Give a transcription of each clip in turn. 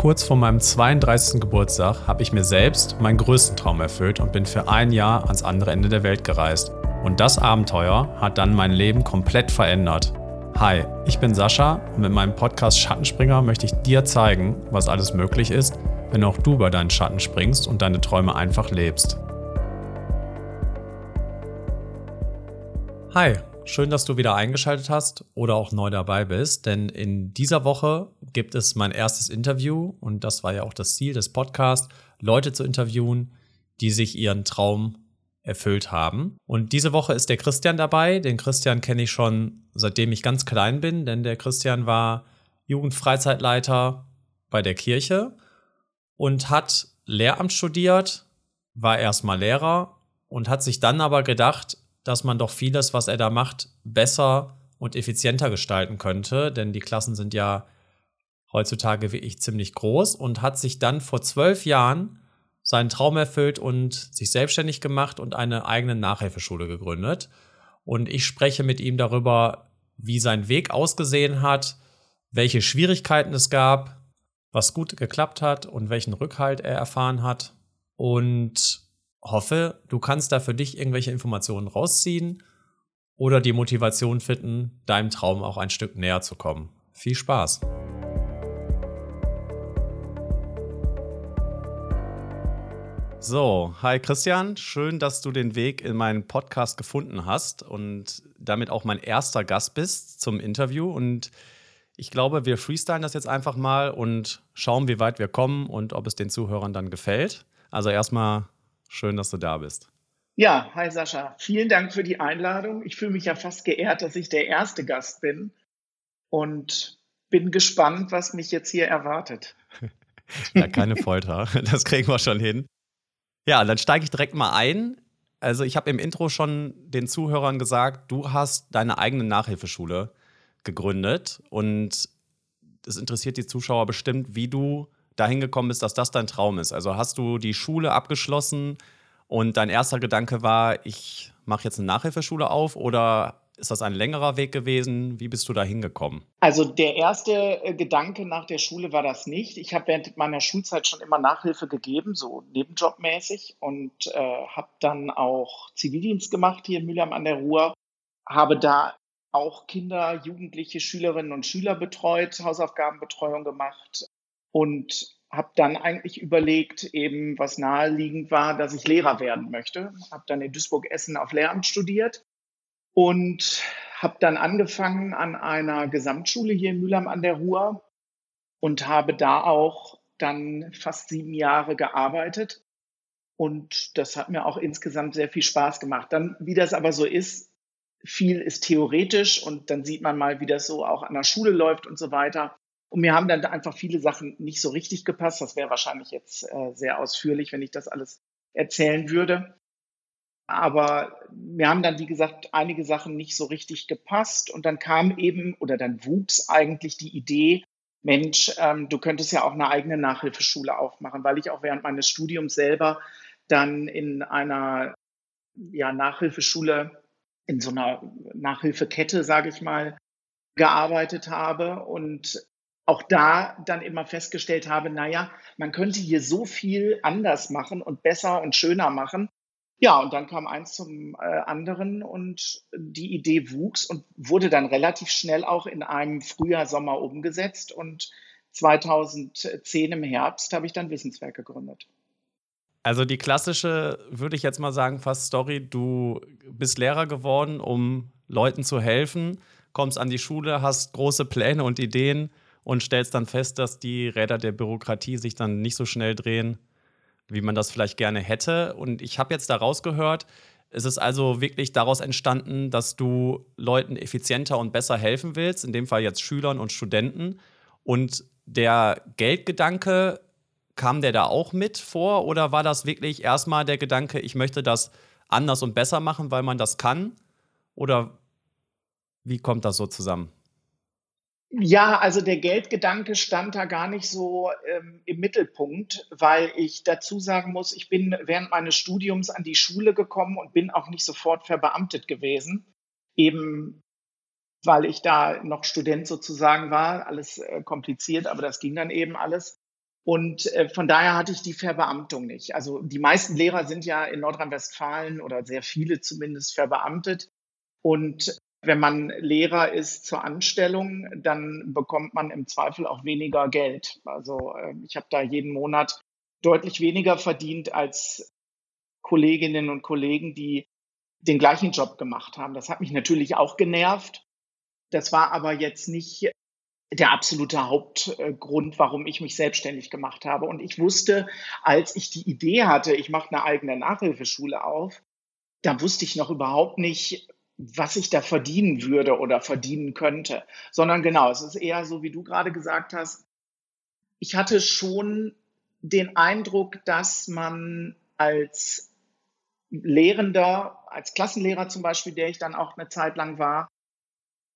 Kurz vor meinem 32. Geburtstag habe ich mir selbst meinen größten Traum erfüllt und bin für ein Jahr ans andere Ende der Welt gereist. Und das Abenteuer hat dann mein Leben komplett verändert. Hi, ich bin Sascha und mit meinem Podcast Schattenspringer möchte ich dir zeigen, was alles möglich ist, wenn auch du über deinen Schatten springst und deine Träume einfach lebst. Hi, Schön, dass du wieder eingeschaltet hast oder auch neu dabei bist, denn in dieser Woche gibt es mein erstes Interview und das war ja auch das Ziel des Podcasts, Leute zu interviewen, die sich ihren Traum erfüllt haben. Und diese Woche ist der Christian dabei. Den Christian kenne ich schon seitdem ich ganz klein bin, denn der Christian war Jugendfreizeitleiter bei der Kirche und hat Lehramt studiert, war erstmal Lehrer und hat sich dann aber gedacht, dass man doch vieles, was er da macht, besser und effizienter gestalten könnte, denn die Klassen sind ja heutzutage wirklich ziemlich groß und hat sich dann vor zwölf Jahren seinen Traum erfüllt und sich selbstständig gemacht und eine eigene Nachhilfeschule gegründet. Und ich spreche mit ihm darüber, wie sein Weg ausgesehen hat, welche Schwierigkeiten es gab, was gut geklappt hat und welchen Rückhalt er erfahren hat. Und hoffe, du kannst da für dich irgendwelche Informationen rausziehen oder die Motivation finden, deinem Traum auch ein Stück näher zu kommen. Viel Spaß! So, hi Christian, schön, dass du den Weg in meinen Podcast gefunden hast und damit auch mein erster Gast bist zum Interview. Und ich glaube, wir freestylen das jetzt einfach mal und schauen, wie weit wir kommen und ob es den Zuhörern dann gefällt. Also erstmal Schön, dass du da bist. Ja, hi Sascha. Vielen Dank für die Einladung. Ich fühle mich ja fast geehrt, dass ich der erste Gast bin und bin gespannt, was mich jetzt hier erwartet. ja, keine Folter. Das kriegen wir schon hin. Ja, dann steige ich direkt mal ein. Also, ich habe im Intro schon den Zuhörern gesagt, du hast deine eigene Nachhilfeschule gegründet und es interessiert die Zuschauer bestimmt, wie du dahin gekommen bist, dass das dein Traum ist? Also hast du die Schule abgeschlossen und dein erster Gedanke war, ich mache jetzt eine Nachhilfeschule auf oder ist das ein längerer Weg gewesen? Wie bist du da hingekommen? Also der erste äh, Gedanke nach der Schule war das nicht. Ich habe während meiner Schulzeit schon immer Nachhilfe gegeben, so nebenjobmäßig und äh, habe dann auch Zivildienst gemacht hier in Mülheim an der Ruhr. Habe da auch Kinder, Jugendliche, Schülerinnen und Schüler betreut, Hausaufgabenbetreuung gemacht, und habe dann eigentlich überlegt, eben was naheliegend war, dass ich Lehrer werden möchte. Habe dann in Duisburg-Essen auf Lehramt studiert und habe dann angefangen an einer Gesamtschule hier in Mülheim an der Ruhr und habe da auch dann fast sieben Jahre gearbeitet. Und das hat mir auch insgesamt sehr viel Spaß gemacht. Dann, wie das aber so ist, viel ist theoretisch und dann sieht man mal, wie das so auch an der Schule läuft und so weiter. Und mir haben dann einfach viele Sachen nicht so richtig gepasst. Das wäre wahrscheinlich jetzt äh, sehr ausführlich, wenn ich das alles erzählen würde. Aber mir haben dann, wie gesagt, einige Sachen nicht so richtig gepasst. Und dann kam eben oder dann wuchs eigentlich die Idee, Mensch, ähm, du könntest ja auch eine eigene Nachhilfeschule aufmachen, weil ich auch während meines Studiums selber dann in einer ja, Nachhilfeschule, in so einer Nachhilfekette, sage ich mal, gearbeitet habe und auch da dann immer festgestellt habe, naja, man könnte hier so viel anders machen und besser und schöner machen. Ja, und dann kam eins zum äh, anderen und die Idee wuchs und wurde dann relativ schnell auch in einem Frühjahr, Sommer umgesetzt. Und 2010 im Herbst habe ich dann Wissenswerk gegründet. Also die klassische, würde ich jetzt mal sagen, fast Story, du bist Lehrer geworden, um Leuten zu helfen, kommst an die Schule, hast große Pläne und Ideen und stellst dann fest, dass die Räder der Bürokratie sich dann nicht so schnell drehen, wie man das vielleicht gerne hätte. Und ich habe jetzt daraus gehört, es ist also wirklich daraus entstanden, dass du Leuten effizienter und besser helfen willst, in dem Fall jetzt Schülern und Studenten. Und der Geldgedanke, kam der da auch mit vor oder war das wirklich erstmal der Gedanke, ich möchte das anders und besser machen, weil man das kann? Oder wie kommt das so zusammen? Ja, also der Geldgedanke stand da gar nicht so ähm, im Mittelpunkt, weil ich dazu sagen muss, ich bin während meines Studiums an die Schule gekommen und bin auch nicht sofort verbeamtet gewesen, eben weil ich da noch Student sozusagen war, alles äh, kompliziert, aber das ging dann eben alles. Und äh, von daher hatte ich die Verbeamtung nicht. Also die meisten Lehrer sind ja in Nordrhein-Westfalen oder sehr viele zumindest verbeamtet. Und wenn man Lehrer ist zur Anstellung, dann bekommt man im Zweifel auch weniger Geld. Also äh, ich habe da jeden Monat deutlich weniger verdient als Kolleginnen und Kollegen, die den gleichen Job gemacht haben. Das hat mich natürlich auch genervt. Das war aber jetzt nicht der absolute Hauptgrund, warum ich mich selbstständig gemacht habe. Und ich wusste, als ich die Idee hatte, ich mache eine eigene Nachhilfeschule auf, da wusste ich noch überhaupt nicht, was ich da verdienen würde oder verdienen könnte, sondern genau, es ist eher so, wie du gerade gesagt hast. Ich hatte schon den Eindruck, dass man als Lehrender, als Klassenlehrer zum Beispiel, der ich dann auch eine Zeit lang war,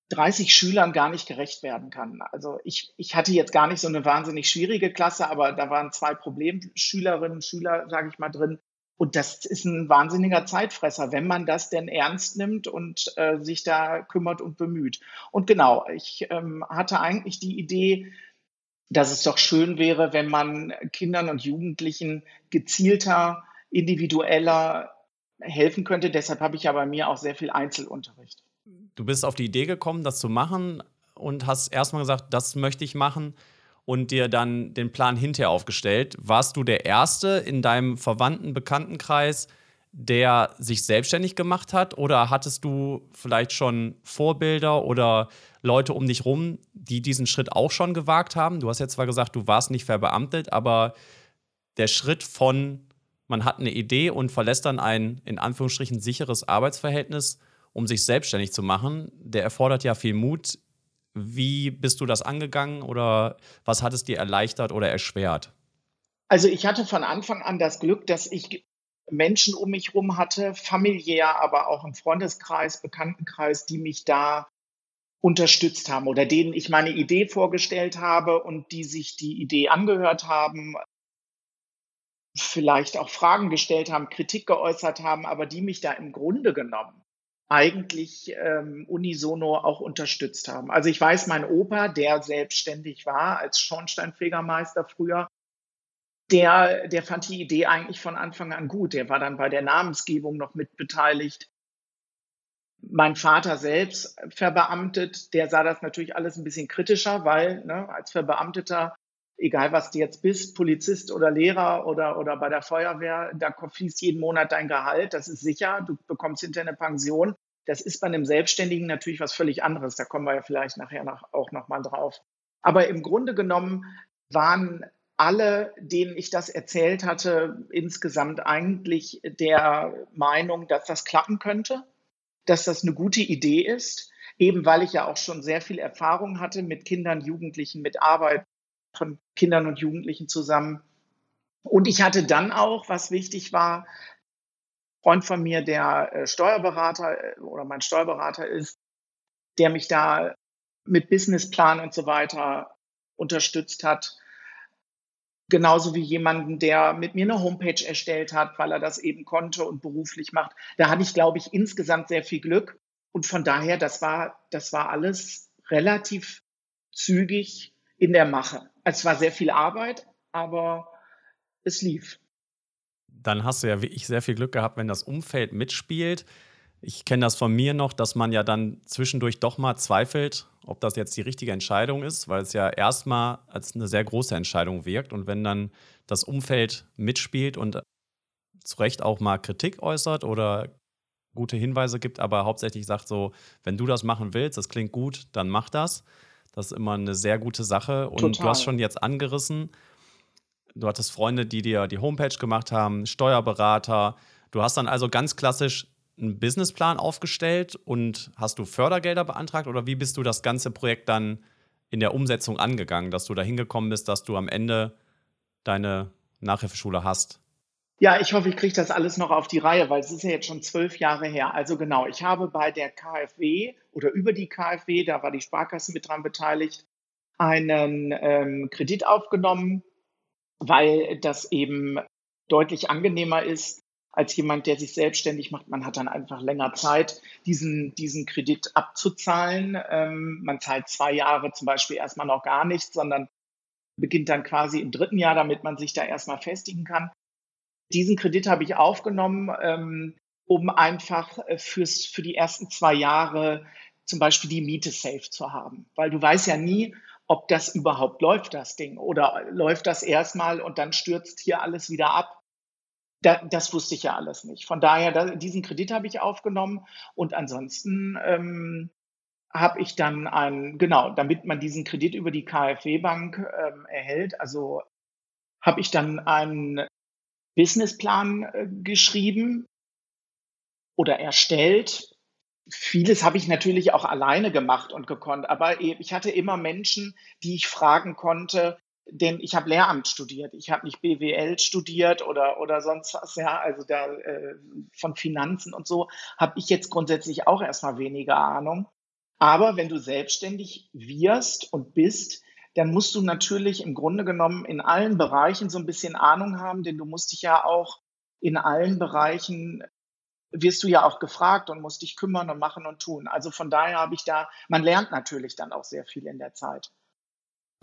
30 Schülern gar nicht gerecht werden kann. Also ich, ich hatte jetzt gar nicht so eine wahnsinnig schwierige Klasse, aber da waren zwei Problemschülerinnen, Schüler, sage ich mal, drin. Und das ist ein wahnsinniger Zeitfresser, wenn man das denn ernst nimmt und äh, sich da kümmert und bemüht. Und genau, ich ähm, hatte eigentlich die Idee, dass es doch schön wäre, wenn man Kindern und Jugendlichen gezielter, individueller helfen könnte. Deshalb habe ich ja bei mir auch sehr viel Einzelunterricht. Du bist auf die Idee gekommen, das zu machen und hast erstmal gesagt, das möchte ich machen und dir dann den Plan hinterher aufgestellt. Warst du der Erste in deinem Verwandten, Bekanntenkreis, der sich selbstständig gemacht hat? Oder hattest du vielleicht schon Vorbilder oder Leute um dich rum, die diesen Schritt auch schon gewagt haben? Du hast jetzt zwar gesagt, du warst nicht verbeamtet, aber der Schritt von, man hat eine Idee und verlässt dann ein in Anführungsstrichen sicheres Arbeitsverhältnis, um sich selbstständig zu machen, der erfordert ja viel Mut. Wie bist du das angegangen oder was hat es dir erleichtert oder erschwert? Also ich hatte von Anfang an das Glück, dass ich Menschen um mich herum hatte, familiär, aber auch im Freundeskreis, Bekanntenkreis, die mich da unterstützt haben oder denen ich meine Idee vorgestellt habe und die sich die Idee angehört haben, vielleicht auch Fragen gestellt haben, Kritik geäußert haben, aber die mich da im Grunde genommen eigentlich ähm, unisono auch unterstützt haben. Also ich weiß, mein Opa, der selbstständig war als Schornsteinfegermeister früher, der, der fand die Idee eigentlich von Anfang an gut. Der war dann bei der Namensgebung noch mitbeteiligt. Mein Vater selbst verbeamtet, der sah das natürlich alles ein bisschen kritischer, weil ne, als Verbeamteter, egal was du jetzt bist, Polizist oder Lehrer oder, oder bei der Feuerwehr, da fließt jeden Monat dein Gehalt, das ist sicher, du bekommst hinterher eine Pension. Das ist bei einem Selbstständigen natürlich was völlig anderes. Da kommen wir ja vielleicht nachher noch, auch nochmal drauf. Aber im Grunde genommen waren alle, denen ich das erzählt hatte, insgesamt eigentlich der Meinung, dass das klappen könnte, dass das eine gute Idee ist, eben weil ich ja auch schon sehr viel Erfahrung hatte mit Kindern, Jugendlichen, mit Arbeit von Kindern und Jugendlichen zusammen. Und ich hatte dann auch, was wichtig war, Freund von mir, der äh, Steuerberater äh, oder mein Steuerberater ist, der mich da mit Businessplan und so weiter unterstützt hat. Genauso wie jemanden, der mit mir eine Homepage erstellt hat, weil er das eben konnte und beruflich macht. Da hatte ich, glaube ich, insgesamt sehr viel Glück. Und von daher, das war, das war alles relativ zügig in der Mache. Es war sehr viel Arbeit, aber es lief dann hast du ja wie ich sehr viel Glück gehabt, wenn das Umfeld mitspielt. Ich kenne das von mir noch, dass man ja dann zwischendurch doch mal zweifelt, ob das jetzt die richtige Entscheidung ist, weil es ja erstmal als eine sehr große Entscheidung wirkt. Und wenn dann das Umfeld mitspielt und zu Recht auch mal Kritik äußert oder gute Hinweise gibt, aber hauptsächlich sagt so, wenn du das machen willst, das klingt gut, dann mach das. Das ist immer eine sehr gute Sache. Und Total. du hast schon jetzt angerissen, Du hattest Freunde, die dir die Homepage gemacht haben, Steuerberater. Du hast dann also ganz klassisch einen Businessplan aufgestellt und hast du Fördergelder beantragt oder wie bist du das ganze Projekt dann in der Umsetzung angegangen, dass du da hingekommen bist, dass du am Ende deine Nachhilfeschule hast? Ja, ich hoffe, ich kriege das alles noch auf die Reihe, weil es ist ja jetzt schon zwölf Jahre her. Also genau, ich habe bei der KfW oder über die KfW, da war die Sparkasse mit dran beteiligt, einen ähm, Kredit aufgenommen weil das eben deutlich angenehmer ist als jemand, der sich selbstständig macht. Man hat dann einfach länger Zeit, diesen, diesen Kredit abzuzahlen. Ähm, man zahlt zwei Jahre zum Beispiel erstmal noch gar nichts, sondern beginnt dann quasi im dritten Jahr, damit man sich da erstmal festigen kann. Diesen Kredit habe ich aufgenommen, ähm, um einfach äh, fürs, für die ersten zwei Jahre zum Beispiel die Miete safe zu haben. Weil du weißt ja nie, ob das überhaupt läuft, das Ding. Oder läuft das erstmal und dann stürzt hier alles wieder ab. Da, das wusste ich ja alles nicht. Von daher, da, diesen Kredit habe ich aufgenommen und ansonsten ähm, habe ich dann ein, genau, damit man diesen Kredit über die KfW-Bank ähm, erhält, also habe ich dann einen Businessplan äh, geschrieben oder erstellt. Vieles habe ich natürlich auch alleine gemacht und gekonnt, aber ich hatte immer Menschen, die ich fragen konnte, denn ich habe Lehramt studiert, ich habe nicht BWL studiert oder, oder sonst was, ja, also da äh, von Finanzen und so habe ich jetzt grundsätzlich auch erstmal weniger Ahnung. Aber wenn du selbstständig wirst und bist, dann musst du natürlich im Grunde genommen in allen Bereichen so ein bisschen Ahnung haben, denn du musst dich ja auch in allen Bereichen wirst du ja auch gefragt und musst dich kümmern und machen und tun. Also von daher habe ich da, man lernt natürlich dann auch sehr viel in der Zeit.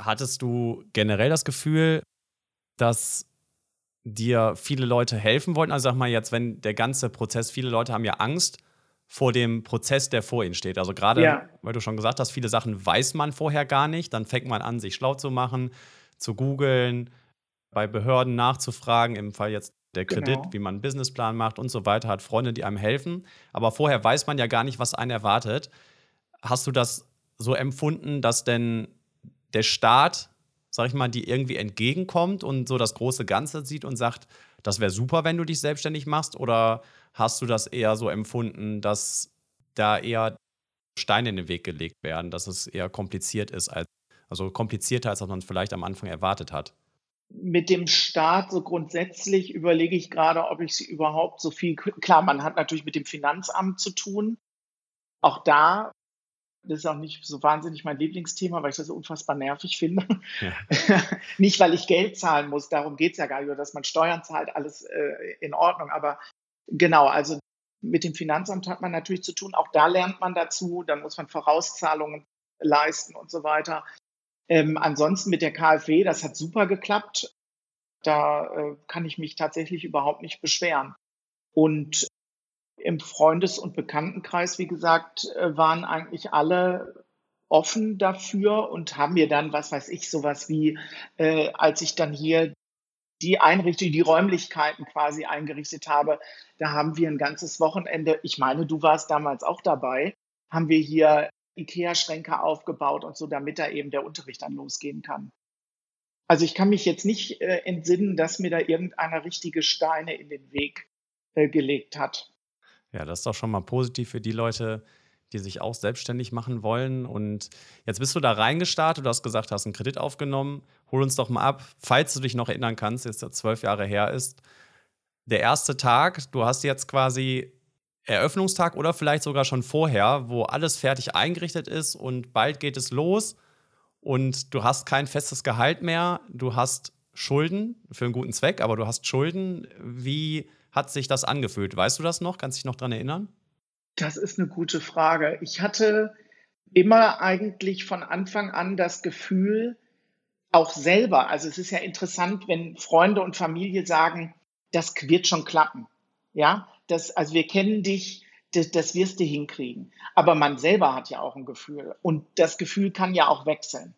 Hattest du generell das Gefühl, dass dir viele Leute helfen wollten? Also sag mal jetzt, wenn der ganze Prozess, viele Leute haben ja Angst vor dem Prozess, der vor ihnen steht. Also gerade, ja. weil du schon gesagt hast, viele Sachen weiß man vorher gar nicht. Dann fängt man an, sich schlau zu machen, zu googeln, bei Behörden nachzufragen, im Fall jetzt der Kredit, genau. wie man einen Businessplan macht und so weiter, hat Freunde, die einem helfen. Aber vorher weiß man ja gar nicht, was einen erwartet. Hast du das so empfunden, dass denn der Staat, sag ich mal, die irgendwie entgegenkommt und so das große Ganze sieht und sagt, das wäre super, wenn du dich selbstständig machst? Oder hast du das eher so empfunden, dass da eher Steine in den Weg gelegt werden, dass es eher kompliziert ist, als, also komplizierter, als man vielleicht am Anfang erwartet hat? Mit dem Staat so grundsätzlich überlege ich gerade, ob ich sie überhaupt so viel, klar, man hat natürlich mit dem Finanzamt zu tun. Auch da das ist auch nicht so wahnsinnig mein Lieblingsthema, weil ich das so unfassbar nervig finde. Ja. nicht, weil ich Geld zahlen muss, darum geht es ja gar nicht, dass man Steuern zahlt, alles äh, in Ordnung. Aber genau, also mit dem Finanzamt hat man natürlich zu tun. Auch da lernt man dazu, dann muss man Vorauszahlungen leisten und so weiter. Ähm, ansonsten mit der KfW, das hat super geklappt. Da äh, kann ich mich tatsächlich überhaupt nicht beschweren. Und im Freundes- und Bekanntenkreis, wie gesagt, äh, waren eigentlich alle offen dafür und haben mir dann, was weiß ich, sowas wie, äh, als ich dann hier die Einrichtung, die Räumlichkeiten quasi eingerichtet habe, da haben wir ein ganzes Wochenende, ich meine, du warst damals auch dabei, haben wir hier Ikea-Schränke aufgebaut und so, damit da eben der Unterricht dann losgehen kann. Also ich kann mich jetzt nicht äh, entsinnen, dass mir da irgendeiner richtige Steine in den Weg äh, gelegt hat. Ja, das ist doch schon mal positiv für die Leute, die sich auch selbstständig machen wollen. Und jetzt bist du da reingestartet, du hast gesagt, hast einen Kredit aufgenommen. Hol uns doch mal ab, falls du dich noch erinnern kannst, jetzt zwölf Jahre her ist. Der erste Tag, du hast jetzt quasi Eröffnungstag oder vielleicht sogar schon vorher, wo alles fertig eingerichtet ist und bald geht es los und du hast kein festes Gehalt mehr, du hast Schulden für einen guten Zweck, aber du hast Schulden. Wie hat sich das angefühlt? Weißt du das noch? Kannst du dich noch daran erinnern? Das ist eine gute Frage. Ich hatte immer eigentlich von Anfang an das Gefühl, auch selber, also es ist ja interessant, wenn Freunde und Familie sagen, das wird schon klappen. Ja, das, also wir kennen dich, das, das wirst du hinkriegen. Aber man selber hat ja auch ein Gefühl und das Gefühl kann ja auch wechseln.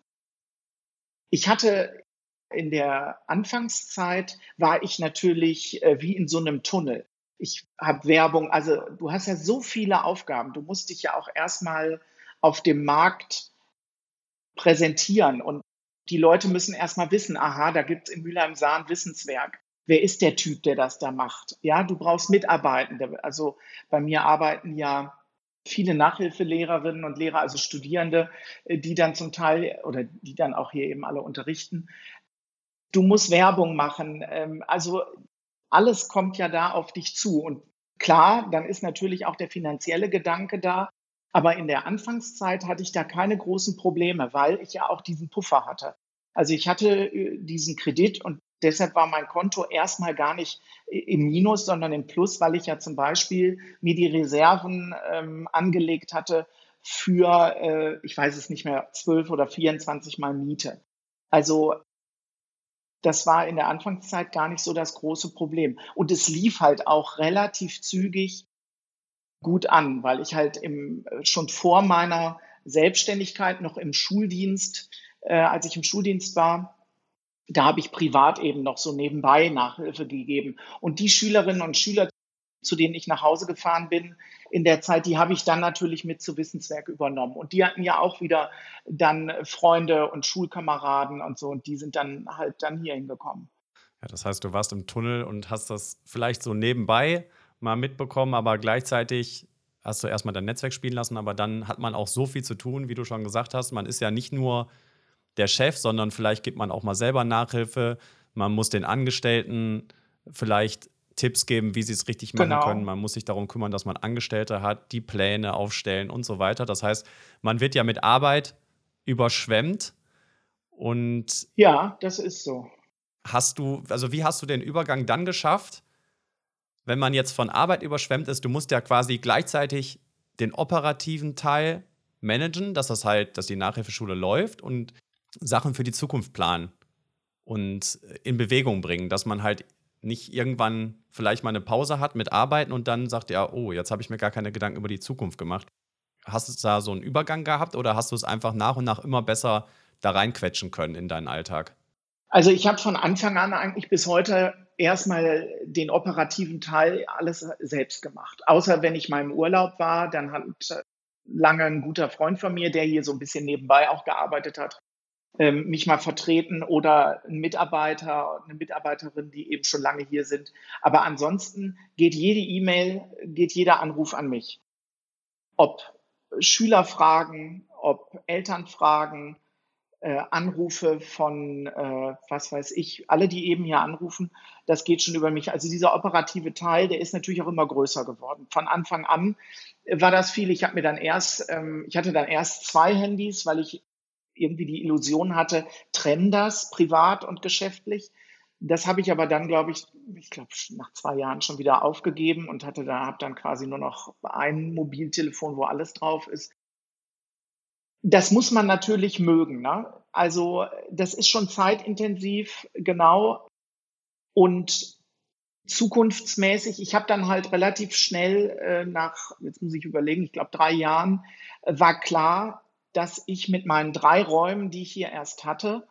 Ich hatte in der Anfangszeit war ich natürlich äh, wie in so einem Tunnel. Ich habe Werbung, also du hast ja so viele Aufgaben. Du musst dich ja auch erstmal auf dem Markt präsentieren und die Leute müssen erstmal wissen, aha, da gibt es in Mülheim-Saar ein Wissenswerk. Wer ist der Typ, der das da macht? Ja, du brauchst Mitarbeitende. Also bei mir arbeiten ja viele Nachhilfelehrerinnen und Lehrer, also Studierende, äh, die dann zum Teil oder die dann auch hier eben alle unterrichten, du musst Werbung machen. Ähm, also alles kommt ja da auf dich zu. Und klar, dann ist natürlich auch der finanzielle Gedanke da. Aber in der Anfangszeit hatte ich da keine großen Probleme, weil ich ja auch diesen Puffer hatte. Also ich hatte äh, diesen Kredit und deshalb war mein Konto erstmal gar nicht im Minus, sondern im Plus, weil ich ja zum Beispiel mir die Reserven ähm, angelegt hatte für, äh, ich weiß es nicht mehr, zwölf oder 24 Mal Miete. Also das war in der Anfangszeit gar nicht so das große Problem. Und es lief halt auch relativ zügig gut an, weil ich halt im, schon vor meiner Selbstständigkeit noch im Schuldienst, äh, als ich im Schuldienst war, da habe ich privat eben noch so nebenbei Nachhilfe gegeben. Und die Schülerinnen und Schüler, zu denen ich nach Hause gefahren bin, in der Zeit, die habe ich dann natürlich mit zu Wissenswerk übernommen. Und die hatten ja auch wieder dann Freunde und Schulkameraden und so. Und die sind dann halt dann hier hingekommen. Ja, das heißt, du warst im Tunnel und hast das vielleicht so nebenbei mal mitbekommen, aber gleichzeitig hast du erstmal dein Netzwerk spielen lassen, aber dann hat man auch so viel zu tun, wie du schon gesagt hast. Man ist ja nicht nur der Chef, sondern vielleicht gibt man auch mal selber Nachhilfe. Man muss den Angestellten vielleicht Tipps geben, wie sie es richtig machen genau. können. Man muss sich darum kümmern, dass man Angestellte hat, die Pläne aufstellen und so weiter. Das heißt, man wird ja mit Arbeit überschwemmt. Und ja, das ist so. Hast du, also wie hast du den Übergang dann geschafft, wenn man jetzt von Arbeit überschwemmt ist? Du musst ja quasi gleichzeitig den operativen Teil managen, dass das halt, dass die Nachhilfeschule läuft und Sachen für die Zukunft planen und in Bewegung bringen, dass man halt nicht irgendwann vielleicht mal eine Pause hat mit Arbeiten und dann sagt, ja, oh, jetzt habe ich mir gar keine Gedanken über die Zukunft gemacht. Hast du da so einen Übergang gehabt oder hast du es einfach nach und nach immer besser da reinquetschen können in deinen Alltag? Also ich habe von Anfang an eigentlich bis heute erstmal den operativen Teil alles selbst gemacht. Außer wenn ich mal im Urlaub war, dann hat lange ein guter Freund von mir, der hier so ein bisschen nebenbei auch gearbeitet hat, ähm, mich mal vertreten oder ein Mitarbeiter, eine Mitarbeiterin, die eben schon lange hier sind. Aber ansonsten geht jede E-Mail, geht jeder Anruf an mich. Ob Schülerfragen, ob Elternfragen, äh, Anrufe von, äh, was weiß ich, alle, die eben hier anrufen, das geht schon über mich. Also dieser operative Teil, der ist natürlich auch immer größer geworden. Von Anfang an war das viel. Ich habe mir dann erst, ähm, ich hatte dann erst zwei Handys, weil ich irgendwie die Illusion hatte, trenn das privat und geschäftlich. Das habe ich aber dann, glaube ich, ich glaube nach zwei Jahren schon wieder aufgegeben und hatte da habe dann quasi nur noch ein Mobiltelefon, wo alles drauf ist. Das muss man natürlich mögen. Ne? Also das ist schon zeitintensiv, genau. Und zukunftsmäßig, ich habe dann halt relativ schnell äh, nach, jetzt muss ich überlegen, ich glaube drei Jahren, äh, war klar, dass ich mit meinen drei Räumen, die ich hier erst hatte,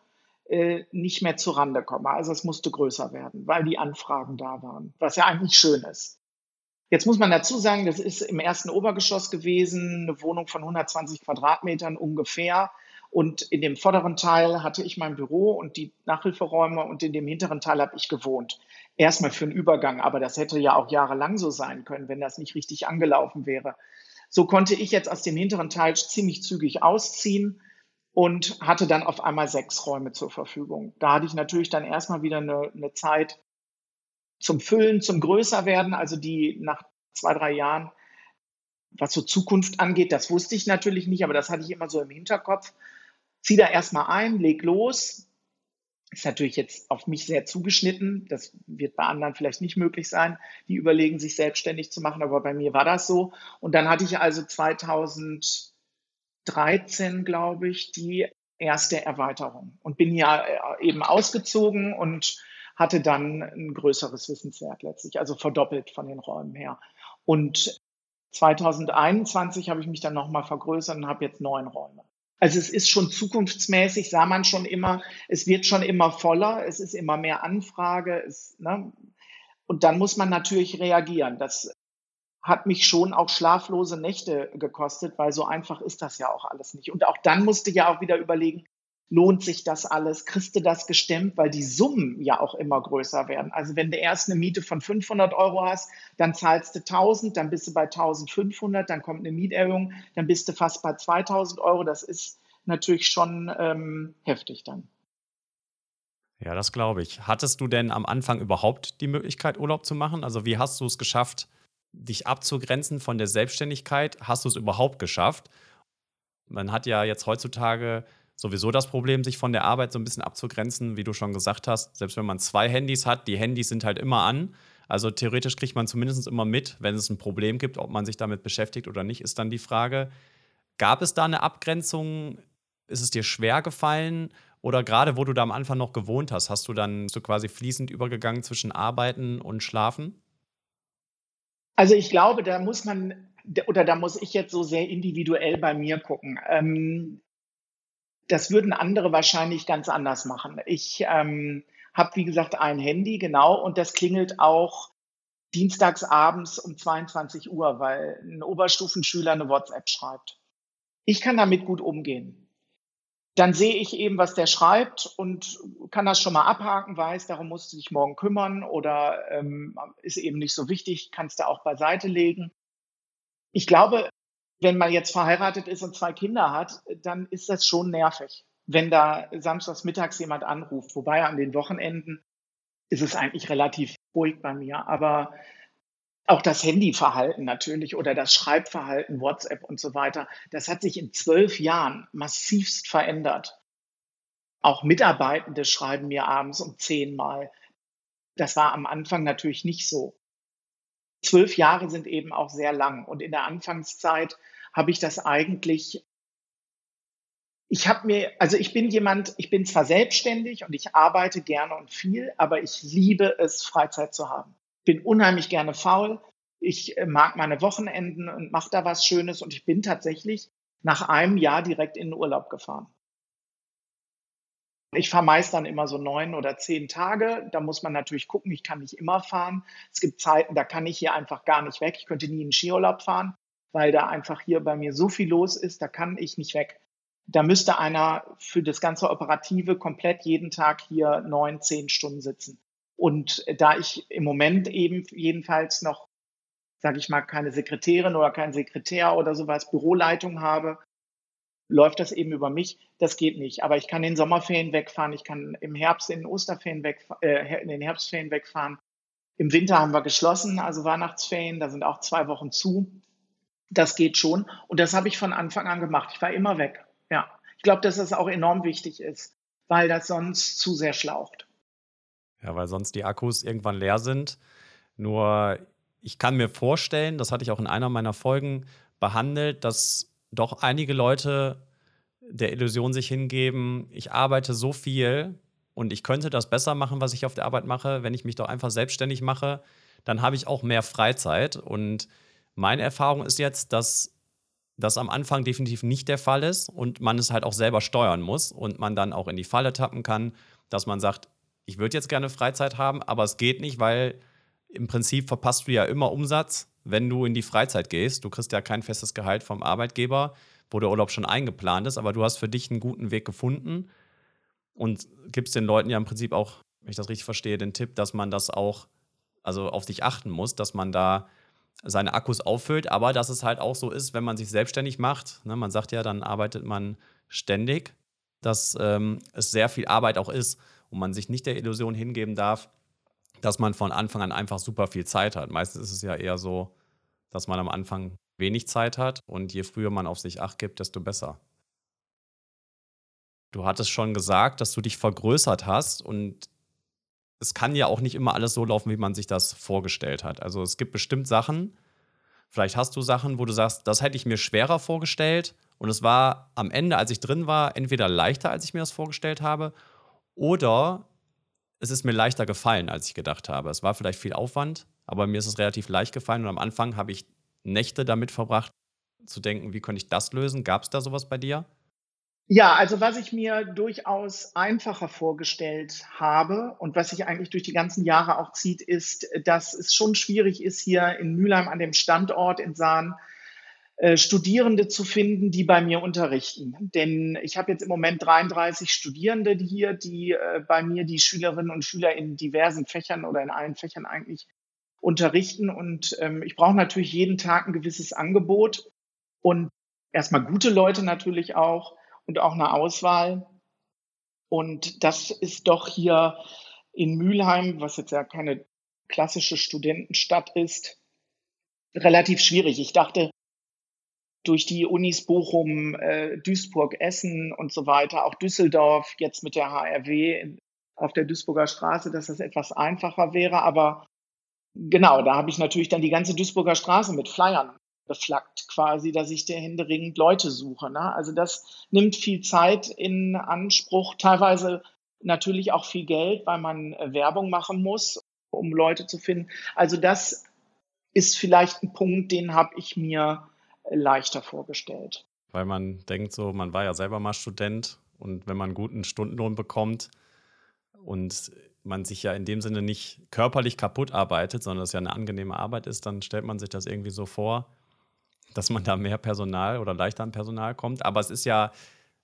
äh, nicht mehr zu Rande komme. Also es musste größer werden, weil die Anfragen da waren, was ja eigentlich schön ist. Jetzt muss man dazu sagen, das ist im ersten Obergeschoss gewesen, eine Wohnung von 120 Quadratmetern ungefähr. Und in dem vorderen Teil hatte ich mein Büro und die Nachhilferäume und in dem hinteren Teil habe ich gewohnt. Erstmal für einen Übergang, aber das hätte ja auch jahrelang so sein können, wenn das nicht richtig angelaufen wäre. So konnte ich jetzt aus dem hinteren Teil ziemlich zügig ausziehen und hatte dann auf einmal sechs Räume zur Verfügung. Da hatte ich natürlich dann erstmal wieder eine, eine Zeit zum Füllen, zum Größerwerden, also die nach zwei, drei Jahren, was so Zukunft angeht, das wusste ich natürlich nicht, aber das hatte ich immer so im Hinterkopf. Zieh da erstmal ein, leg los, ist natürlich jetzt auf mich sehr zugeschnitten. Das wird bei anderen vielleicht nicht möglich sein, die überlegen, sich selbstständig zu machen, aber bei mir war das so. Und dann hatte ich also 2013, glaube ich, die erste Erweiterung und bin ja äh, eben ausgezogen und hatte dann ein größeres Wissenswert letztlich, also verdoppelt von den Räumen her. Und 2021 habe ich mich dann nochmal vergrößert und habe jetzt neun Räume. Also es ist schon zukunftsmäßig, sah man schon immer, es wird schon immer voller, es ist immer mehr Anfrage. Es, ne? Und dann muss man natürlich reagieren. Das hat mich schon auch schlaflose Nächte gekostet, weil so einfach ist das ja auch alles nicht. Und auch dann musste ich ja auch wieder überlegen, lohnt sich das alles? Kriegst du das gestemmt? Weil die Summen ja auch immer größer werden. Also wenn du erst eine Miete von 500 Euro hast, dann zahlst du 1000, dann bist du bei 1500, dann kommt eine Mieterhöhung, dann bist du fast bei 2000 Euro. Das ist natürlich schon ähm, heftig dann. Ja, das glaube ich. Hattest du denn am Anfang überhaupt die Möglichkeit, Urlaub zu machen? Also wie hast du es geschafft, dich abzugrenzen von der Selbstständigkeit? Hast du es überhaupt geschafft? Man hat ja jetzt heutzutage sowieso das Problem, sich von der Arbeit so ein bisschen abzugrenzen, wie du schon gesagt hast. Selbst wenn man zwei Handys hat, die Handys sind halt immer an. Also theoretisch kriegt man zumindest immer mit, wenn es ein Problem gibt, ob man sich damit beschäftigt oder nicht, ist dann die Frage. Gab es da eine Abgrenzung? Ist es dir schwer gefallen? Oder gerade wo du da am Anfang noch gewohnt hast, hast du dann so quasi fließend übergegangen zwischen Arbeiten und Schlafen? Also ich glaube, da muss man oder da muss ich jetzt so sehr individuell bei mir gucken. Ähm, das würden andere wahrscheinlich ganz anders machen. Ich ähm, habe, wie gesagt, ein Handy, genau, und das klingelt auch dienstags abends um 22 Uhr, weil ein Oberstufenschüler eine WhatsApp schreibt. Ich kann damit gut umgehen. Dann sehe ich eben, was der schreibt und kann das schon mal abhaken, weiß, darum musst du dich morgen kümmern oder ähm, ist eben nicht so wichtig, kannst du auch beiseite legen. Ich glaube, wenn man jetzt verheiratet ist und zwei Kinder hat, dann ist das schon nervig, wenn da samstags mittags jemand anruft. Wobei an den Wochenenden ist es eigentlich relativ ruhig bei mir. Aber auch das Handyverhalten natürlich oder das Schreibverhalten, WhatsApp und so weiter, das hat sich in zwölf Jahren massivst verändert. Auch Mitarbeitende schreiben mir abends um zehn Mal. Das war am Anfang natürlich nicht so zwölf Jahre sind eben auch sehr lang. Und in der Anfangszeit habe ich das eigentlich, ich habe mir, also ich bin jemand, ich bin zwar selbstständig und ich arbeite gerne und viel, aber ich liebe es, Freizeit zu haben. Bin unheimlich gerne faul. Ich äh, mag meine Wochenenden und mache da was Schönes und ich bin tatsächlich nach einem Jahr direkt in den Urlaub gefahren. Ich fahre meist dann immer so neun oder zehn Tage. Da muss man natürlich gucken, ich kann nicht immer fahren. Es gibt Zeiten, da kann ich hier einfach gar nicht weg. Ich könnte nie in Skiurlaub fahren, weil da einfach hier bei mir so viel los ist, da kann ich nicht weg. Da müsste einer für das ganze Operative komplett jeden Tag hier neun, zehn Stunden sitzen. Und da ich im Moment eben jedenfalls noch, sage ich mal, keine Sekretärin oder kein Sekretär oder sowas, Büroleitung habe, läuft das eben über mich. Das geht nicht. Aber ich kann in den Sommerferien wegfahren, ich kann im Herbst in den Osterferien wegfahren, äh, in den Herbstferien wegfahren. Im Winter haben wir geschlossen, also Weihnachtsferien, da sind auch zwei Wochen zu. Das geht schon. Und das habe ich von Anfang an gemacht. Ich war immer weg. Ja. Ich glaube, dass das auch enorm wichtig ist, weil das sonst zu sehr schlaucht. Ja, weil sonst die Akkus irgendwann leer sind. Nur ich kann mir vorstellen, das hatte ich auch in einer meiner Folgen behandelt, dass doch einige Leute der Illusion sich hingeben, ich arbeite so viel und ich könnte das besser machen, was ich auf der Arbeit mache, wenn ich mich doch einfach selbstständig mache, dann habe ich auch mehr Freizeit. Und meine Erfahrung ist jetzt, dass das am Anfang definitiv nicht der Fall ist und man es halt auch selber steuern muss und man dann auch in die Falle tappen kann, dass man sagt, ich würde jetzt gerne Freizeit haben, aber es geht nicht, weil im Prinzip verpasst du ja immer Umsatz wenn du in die Freizeit gehst. Du kriegst ja kein festes Gehalt vom Arbeitgeber, wo der Urlaub schon eingeplant ist, aber du hast für dich einen guten Weg gefunden und gibst den Leuten ja im Prinzip auch, wenn ich das richtig verstehe, den Tipp, dass man das auch, also auf sich achten muss, dass man da seine Akkus auffüllt, aber dass es halt auch so ist, wenn man sich selbstständig macht. Ne, man sagt ja, dann arbeitet man ständig, dass ähm, es sehr viel Arbeit auch ist und man sich nicht der Illusion hingeben darf, dass man von Anfang an einfach super viel Zeit hat. Meistens ist es ja eher so, dass man am Anfang wenig Zeit hat und je früher man auf sich acht gibt, desto besser. Du hattest schon gesagt, dass du dich vergrößert hast und es kann ja auch nicht immer alles so laufen, wie man sich das vorgestellt hat. Also es gibt bestimmt Sachen, vielleicht hast du Sachen, wo du sagst, das hätte ich mir schwerer vorgestellt und es war am Ende, als ich drin war, entweder leichter, als ich mir das vorgestellt habe, oder es ist mir leichter gefallen, als ich gedacht habe. Es war vielleicht viel Aufwand, aber mir ist es relativ leicht gefallen. Und am Anfang habe ich Nächte damit verbracht, zu denken, wie könnte ich das lösen? Gab es da sowas bei dir? Ja, also was ich mir durchaus einfacher vorgestellt habe und was sich eigentlich durch die ganzen Jahre auch zieht, ist, dass es schon schwierig ist, hier in Mülheim an dem Standort in Sahn äh, Studierende zu finden, die bei mir unterrichten. Denn ich habe jetzt im Moment 33 Studierende hier, die äh, bei mir die Schülerinnen und Schüler in diversen Fächern oder in allen Fächern eigentlich unterrichten. Und ähm, ich brauche natürlich jeden Tag ein gewisses Angebot und erstmal gute Leute natürlich auch und auch eine Auswahl. Und das ist doch hier in Mülheim, was jetzt ja keine klassische Studentenstadt ist, relativ schwierig. Ich dachte, durch die Unis Bochum, äh, Duisburg, Essen und so weiter, auch Düsseldorf, jetzt mit der HRW auf der Duisburger Straße, dass das etwas einfacher wäre. Aber genau, da habe ich natürlich dann die ganze Duisburger Straße mit Flyern beflaggt quasi, dass ich der händeringend Leute suche. Ne? Also das nimmt viel Zeit in Anspruch, teilweise natürlich auch viel Geld, weil man äh, Werbung machen muss, um Leute zu finden. Also das ist vielleicht ein Punkt, den habe ich mir leichter vorgestellt. Weil man denkt so, man war ja selber mal Student und wenn man einen guten Stundenlohn bekommt und man sich ja in dem Sinne nicht körperlich kaputt arbeitet, sondern es ja eine angenehme Arbeit ist, dann stellt man sich das irgendwie so vor, dass man da mehr Personal oder leichter an Personal kommt. Aber es ist ja,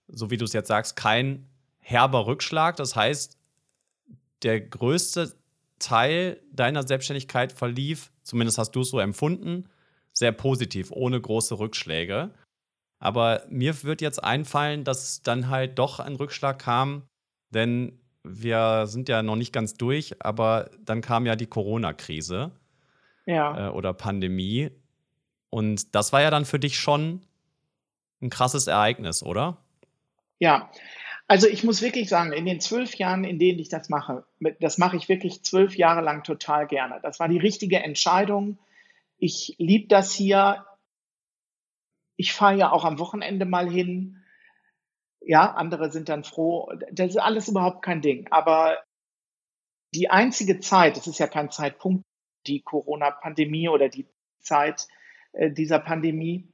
so wie du es jetzt sagst, kein herber Rückschlag. Das heißt, der größte Teil deiner Selbstständigkeit verlief, zumindest hast du es so empfunden, sehr positiv, ohne große Rückschläge. Aber mir wird jetzt einfallen, dass dann halt doch ein Rückschlag kam, denn wir sind ja noch nicht ganz durch, aber dann kam ja die Corona-Krise ja. äh, oder Pandemie. Und das war ja dann für dich schon ein krasses Ereignis, oder? Ja, also ich muss wirklich sagen, in den zwölf Jahren, in denen ich das mache, das mache ich wirklich zwölf Jahre lang total gerne. Das war die richtige Entscheidung. Ich liebe das hier. Ich fahre ja auch am Wochenende mal hin. Ja, andere sind dann froh. Das ist alles überhaupt kein Ding. Aber die einzige Zeit, es ist ja kein Zeitpunkt, die Corona-Pandemie oder die Zeit, äh, dieser Pandemie.